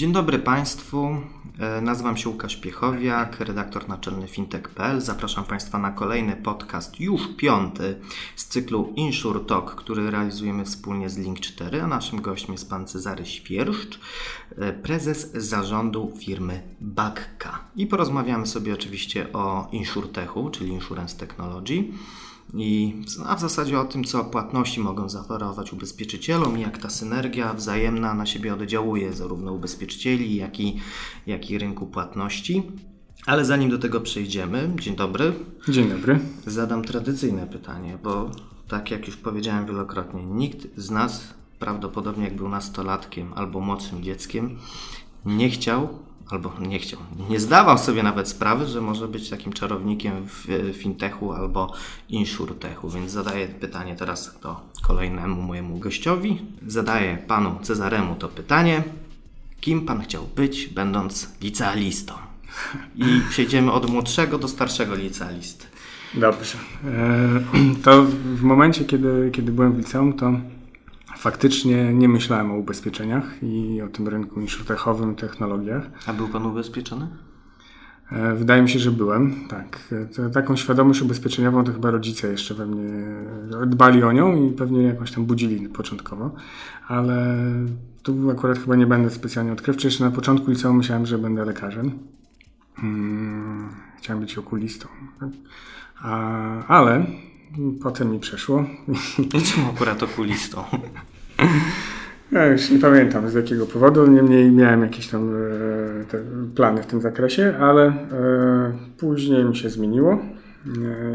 Dzień dobry Państwu. E, nazywam się Łukasz Piechowiak, redaktor naczelny fintech.pl. Zapraszam Państwa na kolejny podcast, już piąty z cyklu Insure Talk, który realizujemy wspólnie z Link4, a naszym gościem jest pan Cezary Świerszcz, e, prezes zarządu firmy Bakka. I porozmawiamy sobie oczywiście o InsurTechu, czyli Insurance Technology. I a w zasadzie o tym, co płatności mogą zaoferować ubezpieczycielom i jak ta synergia wzajemna na siebie oddziałuje, zarówno ubezpieczycieli, jak i, jak i rynku płatności. Ale zanim do tego przejdziemy, dzień dobry. Dzień dobry. Zadam tradycyjne pytanie, bo tak jak już powiedziałem wielokrotnie, nikt z nas, prawdopodobnie jak był nastolatkiem albo młodszym dzieckiem, nie chciał albo nie chciał, nie zdawał sobie nawet sprawy, że może być takim czarownikiem w fintechu albo insurtechu, więc zadaję pytanie teraz to kolejnemu mojemu gościowi. Zadaję panu Cezaremu to pytanie. Kim pan chciał być, będąc licealistą? I przejdziemy od młodszego do starszego licealisty. Dobrze. E, to w momencie, kiedy, kiedy byłem w liceum, to faktycznie nie myślałem o ubezpieczeniach i o tym rynku insurtechowym, technologiach. A był Pan ubezpieczony? E, wydaje mi się, że byłem, tak. To, taką świadomość ubezpieczeniową to chyba rodzice jeszcze we mnie dbali o nią i pewnie jakoś tam budzili początkowo, ale tu akurat chyba nie będę specjalnie odkrywczy. Jeszcze na początku liceum myślałem, że będę lekarzem. Hmm, chciałem być okulistą. A, ale Potem mi przeszło. Czemu akurat okulistą? Ja już nie pamiętam z jakiego powodu, niemniej miałem jakieś tam e, plany w tym zakresie, ale e, później mi się zmieniło e,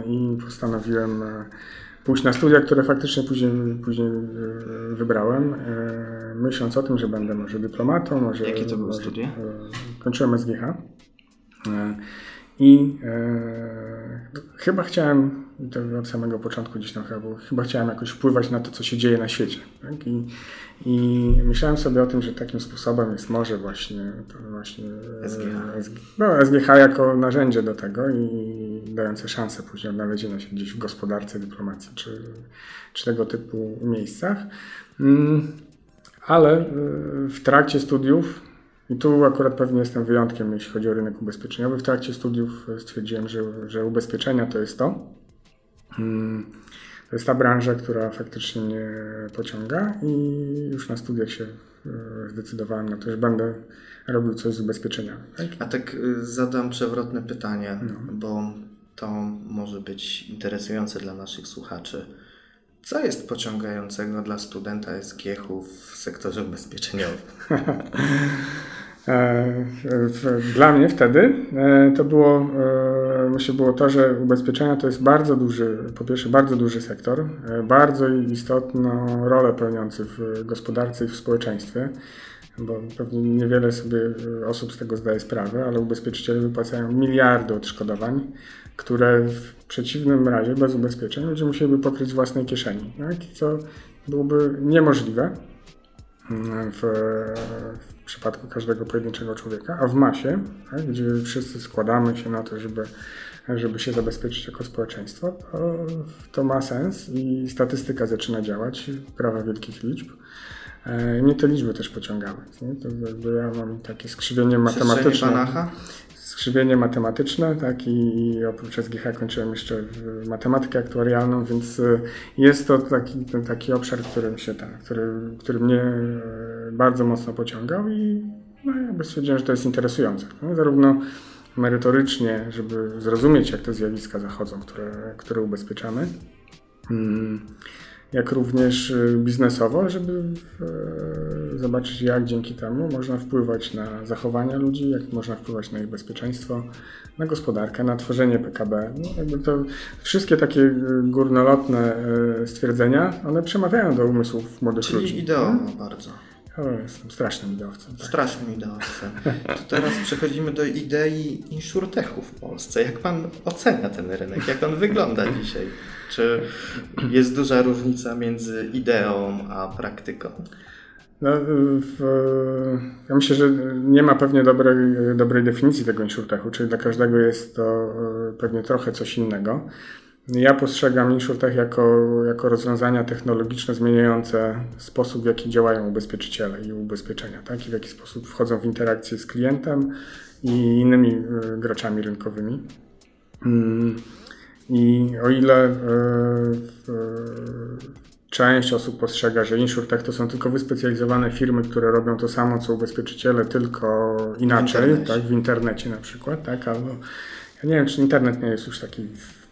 i postanowiłem pójść na studia, które faktycznie później, później wybrałem, myśląc o tym, że będę może dyplomatą, może... Jakie to były studia? kończyłem SGH. I chyba chciałem i to od samego początku gdzieś tam chyba, bo chyba chciałem jakoś wpływać na to, co się dzieje na świecie. Tak? I, I myślałem sobie o tym, że takim sposobem jest może właśnie, to właśnie SGH. no, SGH jako narzędzie do tego i dające szansę później odnalezienia się gdzieś w gospodarce, dyplomacji czy, czy tego typu miejscach. Mm, ale y, w trakcie studiów i tu akurat pewnie jestem wyjątkiem, jeśli chodzi o rynek ubezpieczeniowy. W trakcie studiów stwierdziłem, że, że ubezpieczenia to jest to. Hmm. To jest ta branża, która faktycznie mnie pociąga i już na studiach się e, zdecydowałem na to, że będę robił coś z ubezpieczeniami. Tak? A tak y, zadam przewrotne pytanie, no. bo to może być interesujące dla naszych słuchaczy. Co jest pociągającego dla studenta SGH w sektorze ubezpieczeniowym? E, dla mnie wtedy e, to było, myślę, było to, że ubezpieczenia to jest bardzo duży, po pierwsze bardzo duży sektor, e, bardzo istotną rolę pełniący w gospodarce i w społeczeństwie, bo pewnie niewiele sobie osób z tego zdaje sprawę, ale ubezpieczyciele wypłacają miliardy odszkodowań, które w przeciwnym razie bez ubezpieczeń ludzie musieliby pokryć z własnej kieszeni, tak? co byłoby niemożliwe w, w przypadku każdego pojedynczego człowieka, a w masie, tak, gdzie wszyscy składamy się na to, żeby, żeby się zabezpieczyć jako społeczeństwo, to, to ma sens i statystyka zaczyna działać, prawa wielkich liczb. E, mnie te liczby też pociągały. Nie? To jakby ja mam takie skrzywienie matematyczne skrzywienie matematyczne, tak, i, oprócz SGH kończyłem jeszcze matematykę aktuarialną, więc y, jest to taki, taki obszar, którym się, tak, który, który mnie y, bardzo mocno pociągał i no, jakby stwierdziłem, że to jest interesujące. No, zarówno merytorycznie, żeby zrozumieć, jak te zjawiska zachodzą, które, które ubezpieczamy. Jak również y, biznesowo, żeby e, zobaczyć, jak dzięki temu można wpływać na zachowania ludzi, jak można wpływać na ich bezpieczeństwo, na gospodarkę, na tworzenie PKB. No, jakby to wszystkie takie y, górnolotne e, stwierdzenia, one przemawiają do umysłów młodych Czyli ludzi. Czyli idealne bardzo. O, jestem strasznym ideowcem. Tak. Strasznym ideowcem. To teraz przechodzimy do idei insurtechu w Polsce. Jak pan ocenia ten rynek? Jak on wygląda dzisiaj? Czy jest duża różnica między ideą a praktyką? No, w, ja myślę, że nie ma pewnie dobrej, dobrej definicji tego insurtechu, czyli dla każdego jest to e, pewnie trochę coś innego. Ja postrzegam InsurTech jako, jako rozwiązania technologiczne zmieniające sposób, w jaki działają ubezpieczyciele i ubezpieczenia, tak? i w jaki sposób wchodzą w interakcję z klientem i innymi e, graczami rynkowymi. Mm, I o ile e, część osób postrzega, że InsurTech to są tylko wyspecjalizowane firmy, które robią to samo co ubezpieczyciele, tylko inaczej, w tak? w internecie na przykład, tak? albo ja nie wiem, czy internet nie jest już taki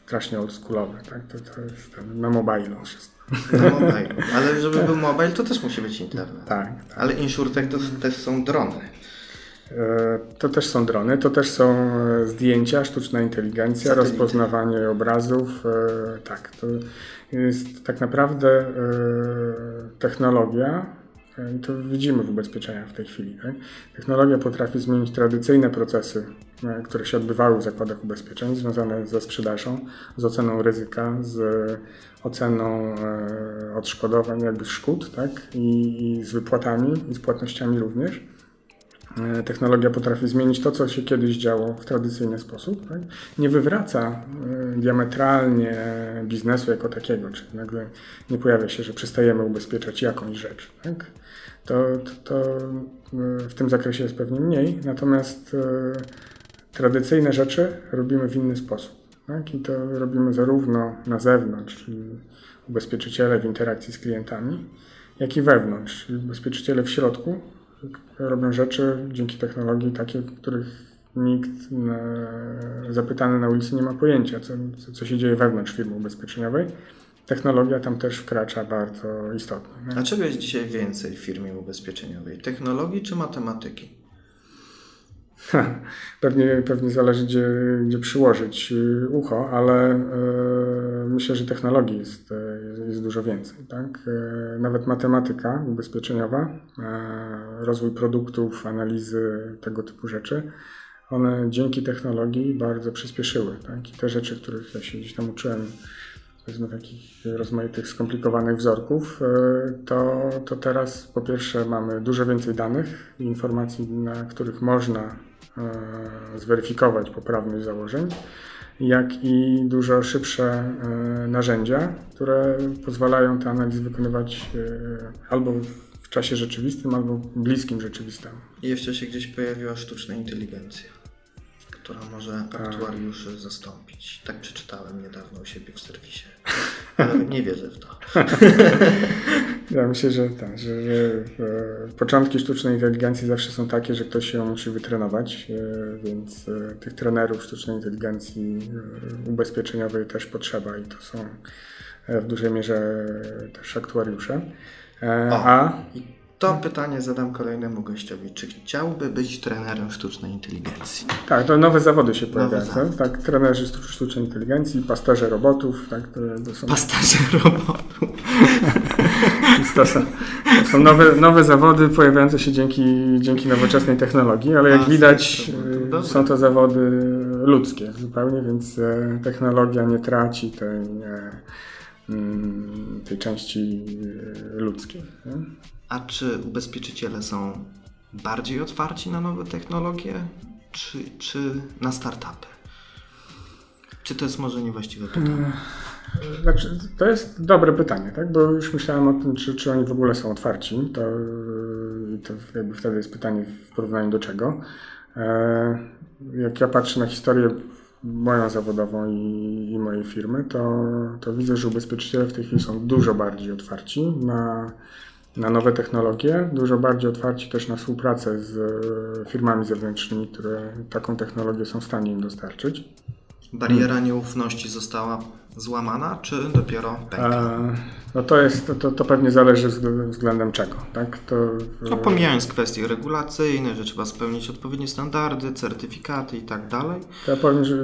strasznie oldschoolowy, tak? To, to jest na mobilu wszystko. Na mobilu. Ale żeby był mobile, to też musi być internet. Tak. tak. Ale InsurTech to też są drony. E, to też są drony, to też są e, zdjęcia, sztuczna inteligencja, Satelity. rozpoznawanie obrazów. E, tak, to jest tak naprawdę technologia, i to widzimy w ubezpieczeniach w tej chwili. Tak? Technologia potrafi zmienić tradycyjne procesy, które się odbywały w zakładach ubezpieczeń, związane ze sprzedażą, z oceną ryzyka, z oceną odszkodowań, jakby szkód, tak? I, i z wypłatami, i z płatnościami również technologia potrafi zmienić to, co się kiedyś działo w tradycyjny sposób. Tak? Nie wywraca e, diametralnie biznesu jako takiego, czyli nagle nie pojawia się, że przestajemy ubezpieczać jakąś rzecz. Tak? To, to, to, e, w tym zakresie jest pewnie mniej, natomiast tradycyjne rzeczy robimy w inny sposób. Tak? I to robimy zarówno na zewnątrz, czyli ubezpieczyciele w interakcji z klientami, jak i wewnątrz, czyli ubezpieczyciele w środku, robią rzeczy dzięki technologii takie, których nikt zapytany na ulicy nie ma pojęcia, co, co się dzieje wewnątrz firmy ubezpieczeniowej. Technologia tam też wkracza bardzo istotnie. A czego jest dzisiaj więcej w firmie ubezpieczeniowej? Technologii czy matematyki? Pewnie, pewnie zależy, gdzie, gdzie przyłożyć y, ucho, ale e, myślę, że technologii jest, e, jest dużo więcej. Tak? E, nawet matematyka ubezpieczeniowa, rozwój produktów, analizy tego typu rzeczy, one dzięki technologii bardzo przyspieszyły. Tak? I te rzeczy, których ja się gdzieś tam uczyłem, powiedzmy takich rozmaitych skomplikowanych wzorków, to, to teraz po pierwsze mamy dużo więcej danych i informacji, na których można zweryfikować poprawność założeń, jak i dużo szybsze e, narzędzia, które pozwalają te analizy wykonywać e, albo w czasie rzeczywistym, albo bliskim rzeczywistym. I jeszcze się gdzieś pojawiła sztuczna inteligencja, która może tak. aktuariuszy zastąpić. Tak przeczytałem niedawno u siebie w serwisie. Ale nie wierzę w to. Ja myślę, że tak, że, że, początki sztucznej inteligencji zawsze są takie, że ktoś ją musi wytrenować, e, więc e, tych trenerów sztucznej inteligencji e, ubezpieczeniowej też potrzeba i to są w dużej mierze też aktuariusze. A to pytanie zadam kolejnemu gościowi. Czy chciałby być trenerem sztucznej inteligencji? Tak, to nowe zawody się pojawiają. Tak? tak, trenerzy sztucznej inteligencji, pasterze robotów. Tak, to są... Pasterze robotów. to są, to są nowe, nowe zawody pojawiające się dzięki, dzięki nowoczesnej technologii, ale jak A, widać to są to zawody ludzkie zupełnie, więc e, technologia nie traci tej, e, mm, tej części e, ludzkiej. Nie? A czy ubezpieczyciele są bardziej otwarci na nowe technologie, czy, czy na startupy? Czy to jest może niewłaściwe pytanie? Hmm. Znaczy, to jest dobre pytanie, tak? bo już myślałem o tym, czy, czy oni w ogóle są otwarci. To, to wtedy jest pytanie w porównaniu do czego. E, jak ja patrzę na historię moją zawodową i, i mojej firmy, to, to widzę, że ubezpieczyciele w tej chwili są dużo bardziej otwarci na na nowe technologie, dużo bardziej otwarci też na współpracę z e, firmami zewnętrznymi, które taką technologię są w stanie im dostarczyć. Bariera nieufności została złamana, czy dopiero pękła? no to, jest, to, to pewnie zależy względem czego. Tak? To, no, pomijając kwestie regulacyjne, że trzeba spełnić odpowiednie standardy, certyfikaty i tak dalej. To ja powiem, że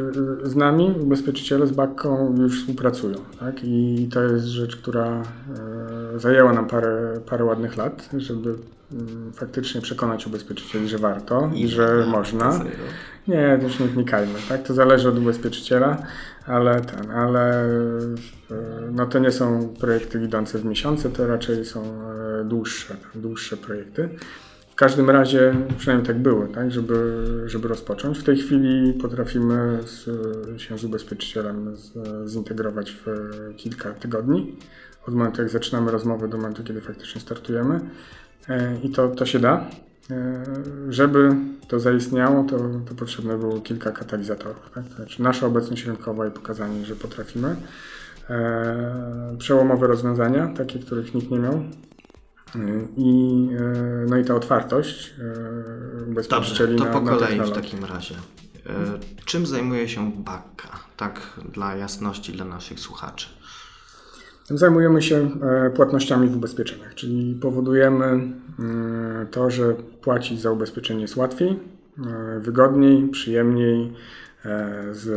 z nami ubezpieczyciele z Bakką już współpracują. Tak? I to jest rzecz, która e, zajęło nam parę, parę ładnych lat, żeby mm, faktycznie przekonać ubezpieczycieli, że warto i że można. Nie, też nie wnikajmy, tak? To zależy od ubezpieczyciela, ale ten, ale e, no to nie są projekty idące w miesiące, to raczej są e, dłuższe, dłuższe projekty. W każdym razie, przynajmniej tak było, tak, żeby, żeby rozpocząć. W tej chwili potrafimy z, się z ubezpieczycielem z, zintegrować w kilka tygodni. Od momentu, jak zaczynamy rozmowę, do momentu, kiedy faktycznie startujemy. E, I to, to się da. E, żeby to zaistniało, to, to potrzebne było kilka katalizatorów. Tak? To znaczy nasza obecność rynkowa i pokazanie, że potrafimy. E, przełomowe rozwiązania, takie, których nikt nie miał. E, I, no i ta otwartość ubezpieczycieli Dobrze, to na, po kolei w takim razie. Czym zajmuje się Bakka? Tak dla jasności dla naszych słuchaczy. Zajmujemy się e, płatnościami w ubezpieczeniach, czyli powodujemy mm, to, że płacić za ubezpieczenie jest łatwiej, e, wygodniej, przyjemniej, e, z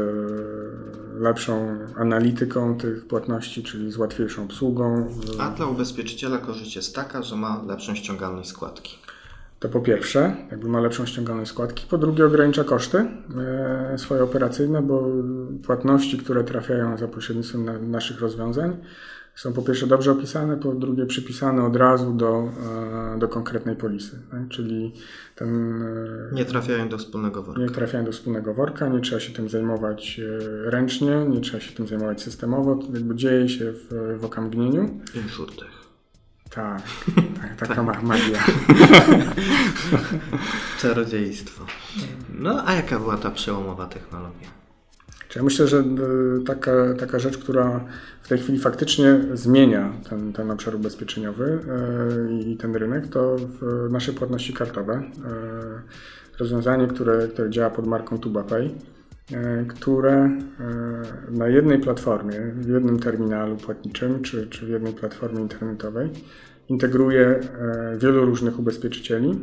lepszą analityką tych płatności, czyli z łatwiejszą obsługą. A dla ubezpieczyciela korzyść jest taka, że ma lepszą ściągalność składki. To po pierwsze, jakby ma lepszą ściągalność składki. Po drugie, ogranicza koszty swoje operacyjne, bo płatności, które trafiają za pośrednictwem naszych rozwiązań, są po pierwsze dobrze opisane, po drugie przypisane od razu do, e, do konkretnej polisy. Tak? Czyli ten. E, nie trafiają do wspólnego worka. Nie trafiają do wspólnego worka, nie trzeba się tym zajmować e, ręcznie, nie trzeba się tym zajmować systemowo. To jakby dzieje się w, w okamgnieniu. Insurtech. Tak, tak, taka tak. magia. Czarodziejstwo. No a jaka była ta przełomowa technologia? Czyli ja myślę, że taka, taka rzecz, która w tej chwili faktycznie zmienia ten, ten obszar ubezpieczeniowy e, i ten rynek, to nasze płatności kartowe. E, rozwiązanie, które, które działa pod marką TubaPay, e, które na jednej platformie, w jednym terminalu płatniczym czy, czy w jednej platformie internetowej integruje wielu różnych ubezpieczycieli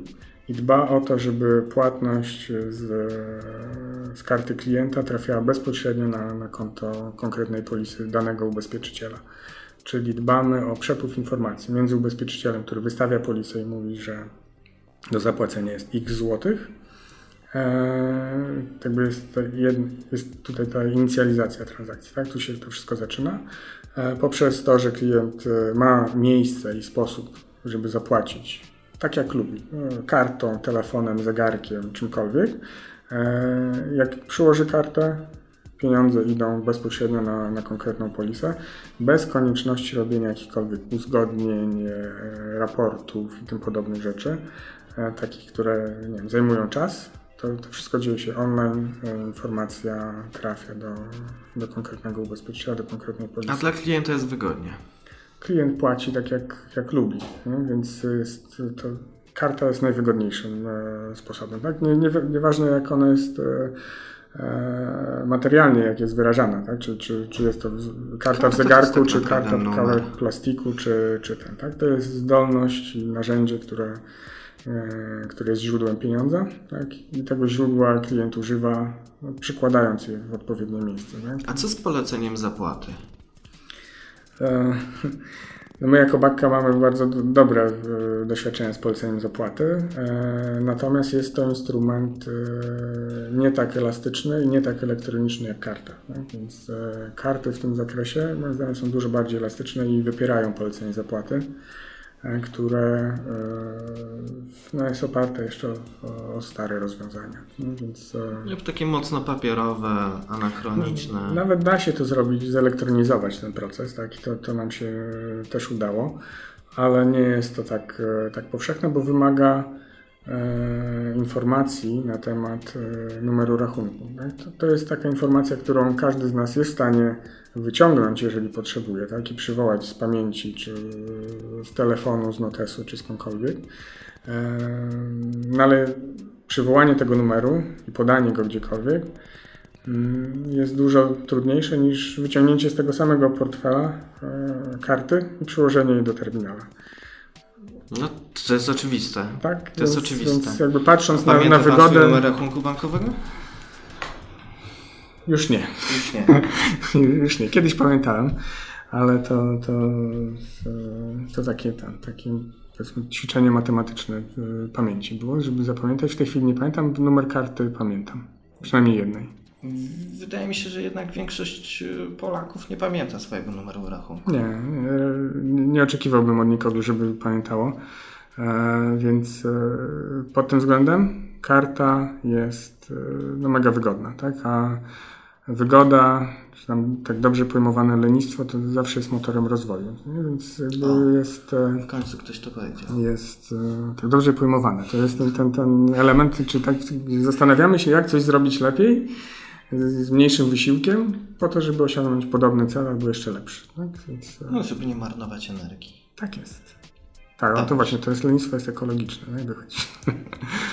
i dba o to, żeby płatność z, z karty klienta trafiała bezpośrednio na, na konto konkretnej polisy danego ubezpieczyciela. Czyli dbamy o przepływ informacji między ubezpieczycielem, który wystawia polisę i mówi, że do zapłacenia jest x złotych. Eee, jakby jest, jest tutaj ta inicjalizacja transakcji, tak? Tu się to wszystko zaczyna. Poprzez to, że klient e, ma miejsce i sposób, żeby zapłacić tak jak lubi, e, kartą, telefonem, zegarkiem, czymkolwiek. E, jak przyłoży kartę, pieniądze idą bezpośrednio na, na konkretną polisę, bez konieczności robienia jakichkolwiek uzgodnień, e, raportów i tym podobnych rzeczy, takich, które nie wiem, zajmują czas. To, to wszystko dzieje się online, informacja trafia do, do konkretnego ubezpieczyciela, do konkretnej polisy. A dla klienta jest wygodnie klient płaci tak jak, jak lubi, no? więc jest to, karta jest najwygodniejszym e, sposobem. Tak? Nie, nie, nieważne jak ona jest e, e, materialnie, jak jest wyrażana, tak? czy, czy, czy jest to karta, w zegarku, czy karta w kawałek plastiku, czy, czy ten. Tak? To jest zdolność i narzędzie, które, które jest źródłem pieniądza tak? i tego źródła klient używa, no, przykładając je w odpowiednie miejsce. Tak? A co z poleceniem zapłaty? E, no my jako Bakka mamy bardzo dobre e, doświadczenia z poleceniem zapłaty, e, natomiast jest to instrument nie tak elastyczny i nie tak elektroniczny jak karta. Więc karty w tym zakresie są dużo bardziej elastyczne i wypierają polecenie zapłaty. E, które e, no, jest oparte jeszcze o, o stare rozwiązania. No, więc, e, takie mocno papierowe, anachroniczne. No, nawet da się to zrobić, zelektronizować ten proces, tak? I to, to nam się też udało, ale nie jest to tak, tak powszechne, bo wymaga informacji na temat e, numeru rachunku. To, jest taka informacja, którą każdy z nas jest w stanie wyciągnąć, jeżeli potrzebuje, tak? i przywołać z pamięci, czy z telefonu, z notesu, czy skądkolwiek. No ale przywołanie tego numeru i podanie go gdziekolwiek mm, jest dużo trudniejsze niż wyciągnięcie z tego samego portfela e, karty i przyłożenie jej do terminala. No, to jest oczywiste. Tak, to jest oczywiste. Więc jakby patrząc na, na wygodę. numer rachunku bankowego? Już nie. Już nie. Już nie. Kiedyś pamiętałem, ale to, to, to, to takie, tam, takie ćwiczenie matematyczne pamięci było, żeby zapamiętać. W tej chwili nie pamiętam, numer karty pamiętam. Przynajmniej jednej. Wydaje mi się, że jednak większość Polaków nie pamięta swojego numeru rachunku. Nie, nie, nie oczekiwałbym od nikogo, żeby pamiętało. E, więc e, pod tym względem karta jest e, no, mega wygodna, tak? A wygoda, czy tam tak dobrze pojmowane lenistwo, to zawsze jest motorem rozwoju. Nie? Więc o, jest. W końcu ktoś to powiedział. Jest tak dobrze pojmowane. To jest ten, ten, ten element, czy tak zastanawiamy się, jak coś zrobić lepiej z mniejszym wysiłkiem, po to, żeby osiągnąć podobny cel albo jeszcze lepszy. Tak? Więc, no, żeby nie marnować energii. Tak jest. Tak, no to właśnie, to jest lenistwo jest ekologiczne, wychodzi.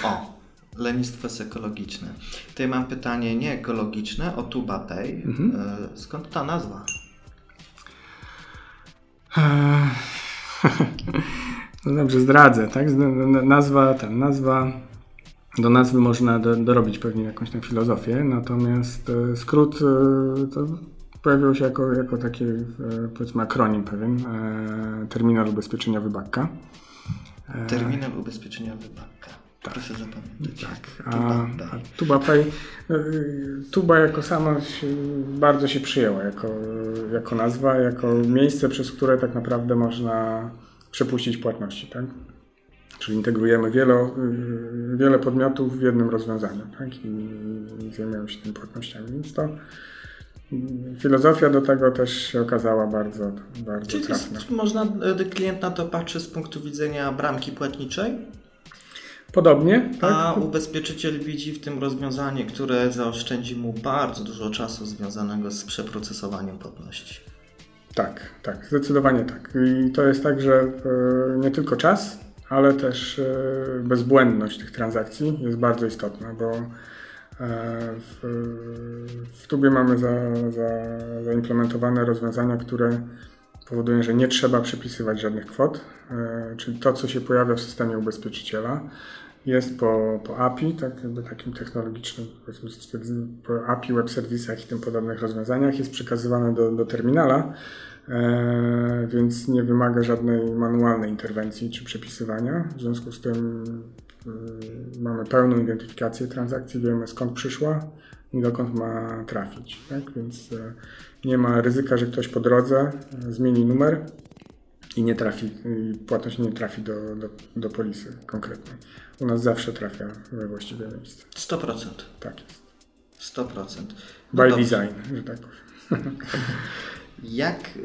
O, lenistwo jest ekologiczne. Tutaj mam pytanie nie ekologiczne, o Tuba Pay. Mhm. E, skąd ta nazwa? No dobrze, zdradzę, tak? Nazwa, ten, nazwa, do nazwy można do, dorobić pewnie jakąś tam filozofię, natomiast e, skrót e, to pojawił się jako, jako taki, e, powiedzmy, akronim pewien, terminal ubezpieczeniowy BAKKA. Terminal ubezpieczeniowy BAKKA. Tak. Proszę zapamiętać. Tak. A, a Tuba Pay, Tuba jako sama się, bardzo się przyjęła jako, jako nazwa, jako miejsce, przez które tak naprawdę można przepuścić płatności, tak? Czyli integrujemy wiele, wiele podmiotów w jednym rozwiązaniu, tak? I, zajmujemy się tymi płatnościami, więc to Filozofia do tego też się okazała bardzo, bardzo Czyli trafna. można, e, klient na to patrzy z punktu widzenia bramki płatniczej? Podobnie. Tak? A ubezpieczyciel widzi w tym rozwiązanie, które zaoszczędzi mu bardzo dużo czasu związanego z przeprocesowaniem płatności. Tak, tak, zdecydowanie tak. I to jest tak, że e, nie tylko czas, ale też e, bezbłędność tych transakcji jest bardzo istotna, bo E, w, w Tubie mamy za, za, zaimplementowane rozwiązania, które powodują, że nie trzeba przypisywać żadnych kwot, e, czyli to, co się pojawia w systemie ubezpieczyciela, jest po, po API, tak jakby takim technologicznym, po API, web serwisach i tym podobnych rozwiązaniach, jest przekazywane do, do terminala, więc nie wymaga żadnej manualnej interwencji czy przepisywania. W związku z tym Y, mamy pełną identyfikację transakcji, wiemy skąd przyszła i dokąd ma trafić. Tak? Więc y, nie ma ryzyka, że ktoś po drodze y, zmieni numer i nie trafi, płatność nie trafi do, do, do polisy konkretnej. U nas zawsze trafia we właściwe miejsce. 100%. Tak jest. 100%. No By dobrze. design, że tak powiem. Jak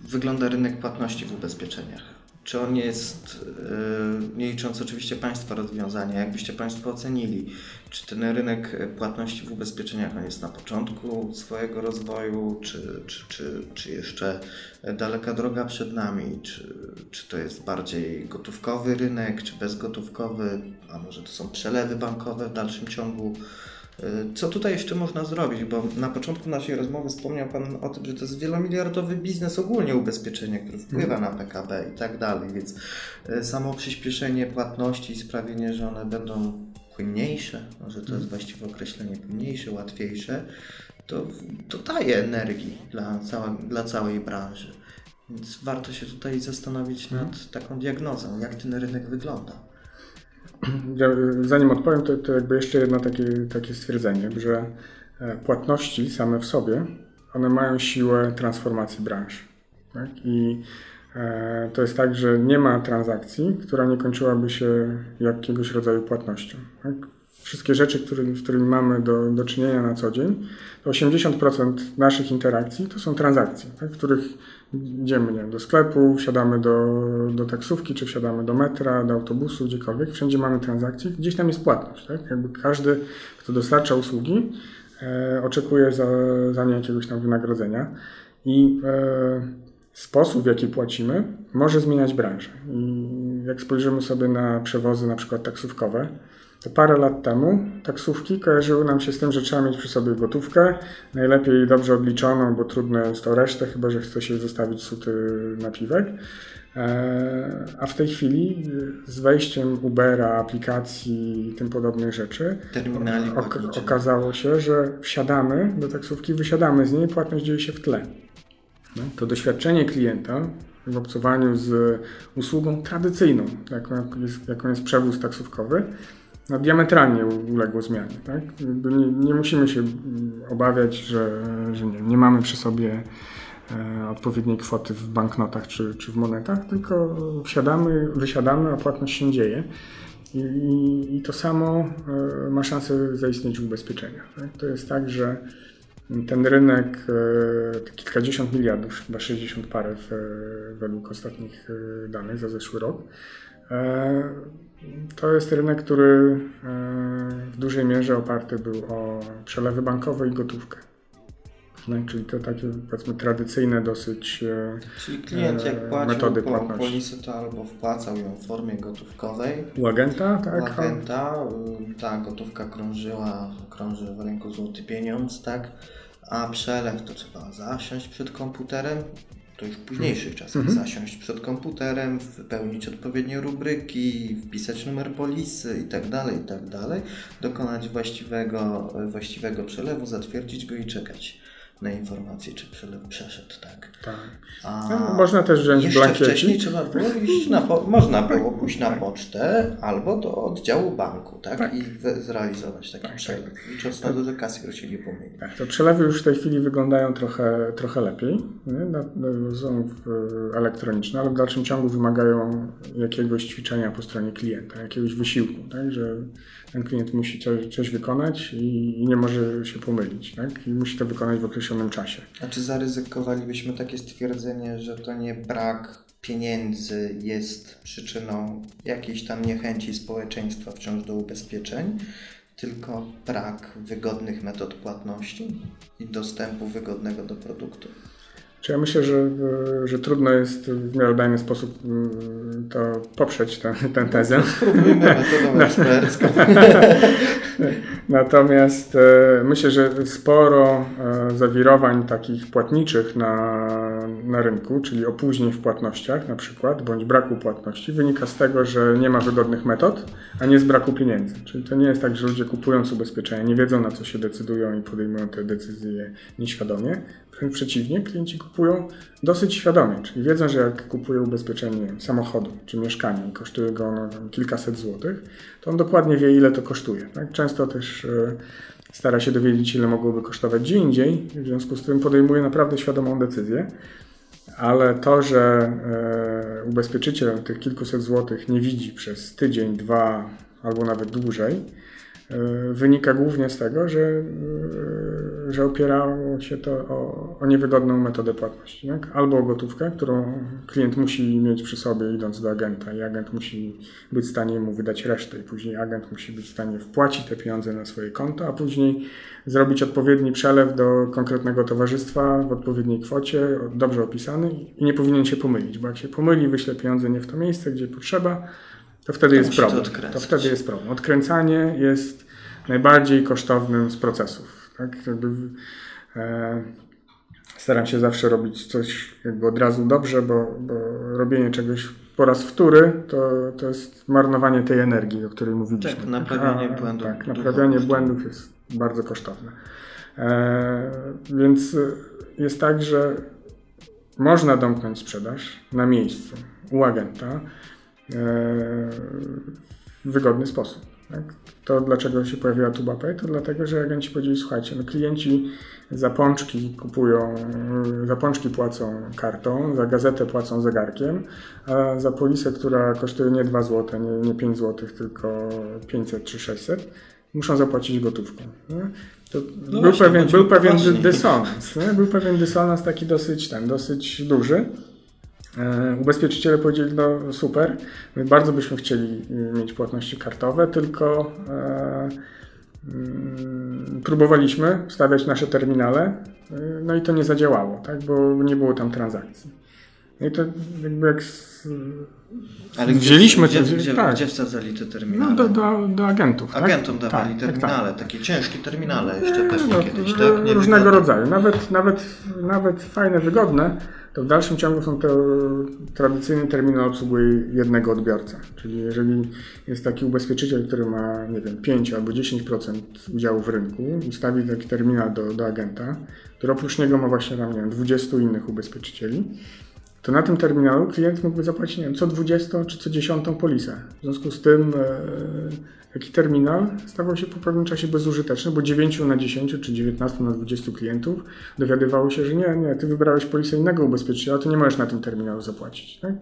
wygląda rynek płatności w ubezpieczeniach? Czy on jest, e, nie licząc oczywiście Państwa rozwiązania, jakbyście Państwo ocenili, czy ten rynek płatności w ubezpieczeniach on jest na początku swojego rozwoju, czy, czy, czy, czy jeszcze daleka droga przed nami, czy, czy to jest bardziej gotówkowy rynek, czy bezgotówkowy, a może to są przelewy bankowe w dalszym ciągu? Y, co tutaj jeszcze można zrobić? Bo na początku naszej rozmowy wspomniał Pan o tym, że to jest wielomiliardowy biznes ogólnie ubezpieczenie, który wpływa na PKB i tak dalej, więc y, samo przyspieszenie płatności i sprawienie, że one będą płynniejsze, może to jest właściwe określenie, płynniejsze, łatwiejsze, to, to daje energii dla, cała, dla całej branży. Więc warto się tutaj zastanowić nad taką diagnozą, jak ten rynek wygląda. Zanim odpowiem, to, to jakby jeszcze jedno takie, takie stwierdzenie, że e, płatności same w sobie, one mają siłę transformacji branż. Tak? I e, to jest tak, że nie ma transakcji, która nie kończyłaby się jakiegoś rodzaju płatnością. Tak? Wszystkie rzeczy, który, z którymi mamy do, do czynienia na co dzień, to 80% naszych interakcji to są transakcje, tak? w których idziemy nie do sklepu, wsiadamy do, do taksówki, czy wsiadamy do metra, do autobusu, gdziekolwiek, wszędzie mamy transakcje, gdzieś tam jest płatność. Tak? Jakby każdy, kto dostarcza usługi, e, oczekuje za, za nie jakiegoś tam wynagrodzenia i e, sposób, w jaki płacimy, może zmieniać branżę. I jak spojrzymy sobie na przewozy na przykład taksówkowe, to parę lat temu taksówki kojarzyły nam się z tym, że trzeba mieć przy sobie gotówkę, najlepiej dobrze odliczoną, bo trudno jest o resztę, chyba że chce się zostawić suty napiwek. E, a w tej chwili z wejściem Ubera, aplikacji i tym podobnych rzeczy ok okazało się, że wsiadamy do taksówki, wysiadamy z niej, płatność dzieje się w tle. No, to doświadczenie klienta w obcowaniu z usługą tradycyjną, jaką jest, jaką jest przewóz taksówkowy, no, diametralnie uległo zmianie. Tak? Nie, nie, musimy się obawiać, że, że nie, nie mamy przy sobie e, odpowiedniej kwoty w banknotach czy, czy w monetach, tylko wsiadamy, wysiadamy, a płatność się dzieje. I, i, i to samo e, ma szansę zaistnieć w ubezpieczeniach. Tak? To jest tak, że ten rynek, e, kilkadziesiąt miliardów, chyba 60 parę w, według ostatnich danych za zeszły rok, to jest rynek, który w dużej mierze oparty był o przelewy bankowe i gotówkę. No, czyli to takie powiedzmy tradycyjne dosyć Czyli klient jak płacił metody po polisy, to albo wpłacał ją w formie gotówkowej. U agenta, tak? U agenta, ta gotówka krążyła, krąży w ręku złoty pieniądz, tak? a przelew to trzeba zasiąść przed komputerem, to już w późniejszych czasach, mhm. zasiąść przed komputerem, wypełnić odpowiednie rubryki, wpisać numer polisy itd., tak itd., tak dokonać właściwego, właściwego przelewu, zatwierdzić go i czekać na informację, czy przelew przeszedł, tak. tak. A no, można też wziąć jeszcze wcześniej trzeba było iść na, można było pójść na pocztę albo do oddziału banku, tak, tak. i zrealizować taki tak, przelew, tak. licząc na to, że kasjer się nie pomyli. Tak, to przelewy już w tej chwili wyglądają trochę, trochę lepiej, nie? są elektroniczne, ale w dalszym ciągu wymagają jakiegoś ćwiczenia po stronie klienta, jakiegoś wysiłku, tak, że ten klient musi coś, coś wykonać i, i, nie może się pomylić, tak? I musi to wykonać w określonym czasie. A czy zaryzykowalibyśmy takie stwierdzenie, że to nie brak pieniędzy jest przyczyną jakiejś tam niechęci społeczeństwa wciąż do ubezpieczeń, tylko brak wygodnych metod płatności i dostępu wygodnego do produktu? Czy ja myślę, że, że trudno jest w miarę dajny sposób mm, to poprzeć tę, tę tezę. Spróbujmy metodą. Natomiast e, myślę, że sporo e, zawirowań takich płatniczych na, na rynku, czyli opóźnień w płatnościach na przykład, bądź braku płatności, wynika z tego, że nie ma wygodnych metod, a nie z braku pieniędzy. Czyli to nie jest tak, że ludzie kupując ubezpieczenia nie wiedzą na co się decydują i podejmują te decyzje nieświadomie. Wręcz przeciwnie, klienci kupują dosyć świadomie, czyli wiedzą, że jak kupuje ubezpieczenie samochodu czy mieszkania i kosztuje go no, kilkaset złotych, to on dokładnie wie, ile to kosztuje. Tak? Często też e, stara się dowiedzieć, ile mogłoby kosztować gdzie indziej, w związku z tym podejmuje naprawdę świadomą decyzję. Ale to, że e, ubezpieczyciel tych kilkuset złotych nie widzi przez tydzień, dwa albo nawet dłużej, wynika głównie z tego, że, e, że opierało się to o, o niewygodną metodę płatności. Tak? Albo o gotówkę, którą klient musi mieć przy sobie idąc do agenta i agent musi być w stanie mu wydać resztę i później agent musi być w stanie wpłacić te pieniądze na swoje konto, a później zrobić odpowiedni przelew do konkretnego towarzystwa w odpowiedniej kwocie, dobrze opisany i nie powinien się pomylić, bo jak się pomyli, wyśle pieniądze nie w to miejsce, gdzie potrzeba, to wtedy to jest problem. To, to, wtedy jest problem. Odkręcanie jest najbardziej kosztownym z procesów. Tak? Jakby, e, staram się zawsze robić coś jakby od razu dobrze, bo, bo robienie czegoś po raz wtóry to, to jest marnowanie tej energii, o której mówiliśmy. Tak, naprawianie błędów. Tak, naprawianie błędów jest bardzo kosztowne. E, więc jest tak, że można domknąć sprzedaż na miejscu u agenta, w wygodny sposób. Tak? To dlaczego się pojawiła TubaPay? To dlatego, że agenci powiedzieli, słuchajcie, no klienci za pączki kupują, za pączki płacą kartą, za gazetę płacą zegarkiem, a za polisę, która kosztuje nie 2 zł, nie, nie 5 zł, tylko 500 czy 600, muszą zapłacić gotówką. To no był, właśnie, pewien, był pewien dysonans. Nie? Był pewien dysonans taki dosyć, ten, dosyć duży. E, ubezpieczyciele powiedzieli, no super, my bardzo byśmy chcieli e, mieć płatności kartowe, tylko e, mm, próbowaliśmy wstawiać nasze terminale, no i to nie zadziałało, tak, bo nie było tam transakcji. No i to jakby jak z, Ale wzięliśmy gdzie, gdzie, gdzie, tak. gdzie wsadzali te terminale? No do, do, do agentów. Tak? Agentom tak? dawali tak, terminale, tak, takie ciężkie terminale jeszcze pewnie no, kiedyś, tak? Nie różnego rodzaju, nawet, nawet, nawet fajne, wygodne, to w dalszym ciągu są to tradycyjny terminal obsługuje jednego odbiorcę. Czyli jeżeli jest taki ubezpieczyciel, który ma, nie wiem, 5 albo 10% udziału w rynku i stawi taki terminal do, do agenta, który oprócz niego ma właśnie tam, nie wiem, 20 innych ubezpieczycieli, to na tym terminalu klient mógłby zapłacić, nie wiem, co 20 czy co 10 polisę. W związku z tym e, taki terminal stawał się po pewnym czasie bezużyteczny, bo 9 na 10 czy 19 na 20 klientów dowiadywało się, że nie, nie, ty wybrałeś polisę innego ubezpieczyciela, to nie możesz na tym terminalu zapłacić. Tak?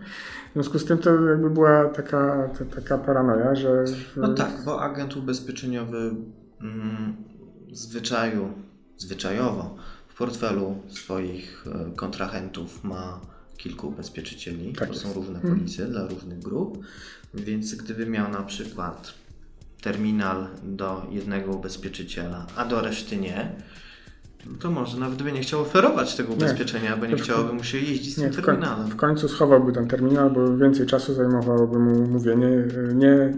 W związku z tym to jakby była taka, ta, taka paranoja, że... No tak, bo agent ubezpieczeniowy mm, zwyczaju, zwyczajowo w portfelu swoich e, kontrahentów ma kilku ubezpieczycieli, tak to są różne mhm. polisy dla różnych grup, więc gdyby miał na przykład terminal do jednego ubezpieczyciela, a do reszty nie, to może nawet by nie chciał oferować tego ubezpieczenia, nie. bo nie chciałoby mu się jeździć z nie, tym terminalem. W końcu schowałby ten terminal, bo więcej czasu zajmowałoby mu mówienie, nie,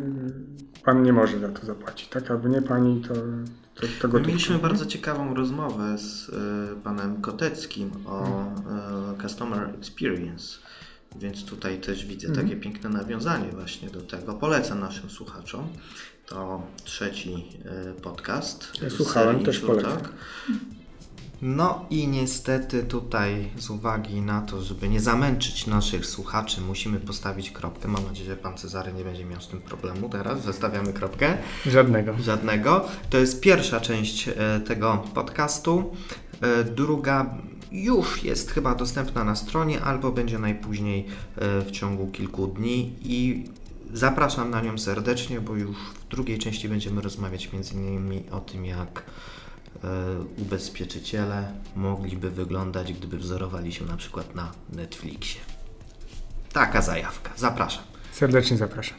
pan nie może za to zapłacić, tak? Albo nie pani, to to, tego Mieliśmy bardzo ciekawą rozmowę z y, panem Koteckim o y, Customer Experience, więc tutaj też widzę mm. takie piękne nawiązanie właśnie do tego. Polecam naszym słuchaczom. To trzeci y, podcast. Ja słuchałem, też polecam. No i niestety tutaj z uwagi na to, żeby nie zamęczyć naszych słuchaczy, musimy postawić kropkę. Mam nadzieję, że pan Cezary nie będzie miał z tym problemu teraz. Zostawiamy kropkę. Żadnego. Żadnego. To jest pierwsza część e, tego podcastu. E, druga już jest chyba dostępna na stronie, albo będzie najpóźniej e, w ciągu kilku dni i zapraszam na nią serdecznie, bo już w drugiej części będziemy rozmawiać między innymi o tym, jak ubezpieczyciele mogliby wyglądać, gdyby wzorowali się na przykład na Netflixie. Taka zajawka. Zapraszam. Serdecznie zapraszam.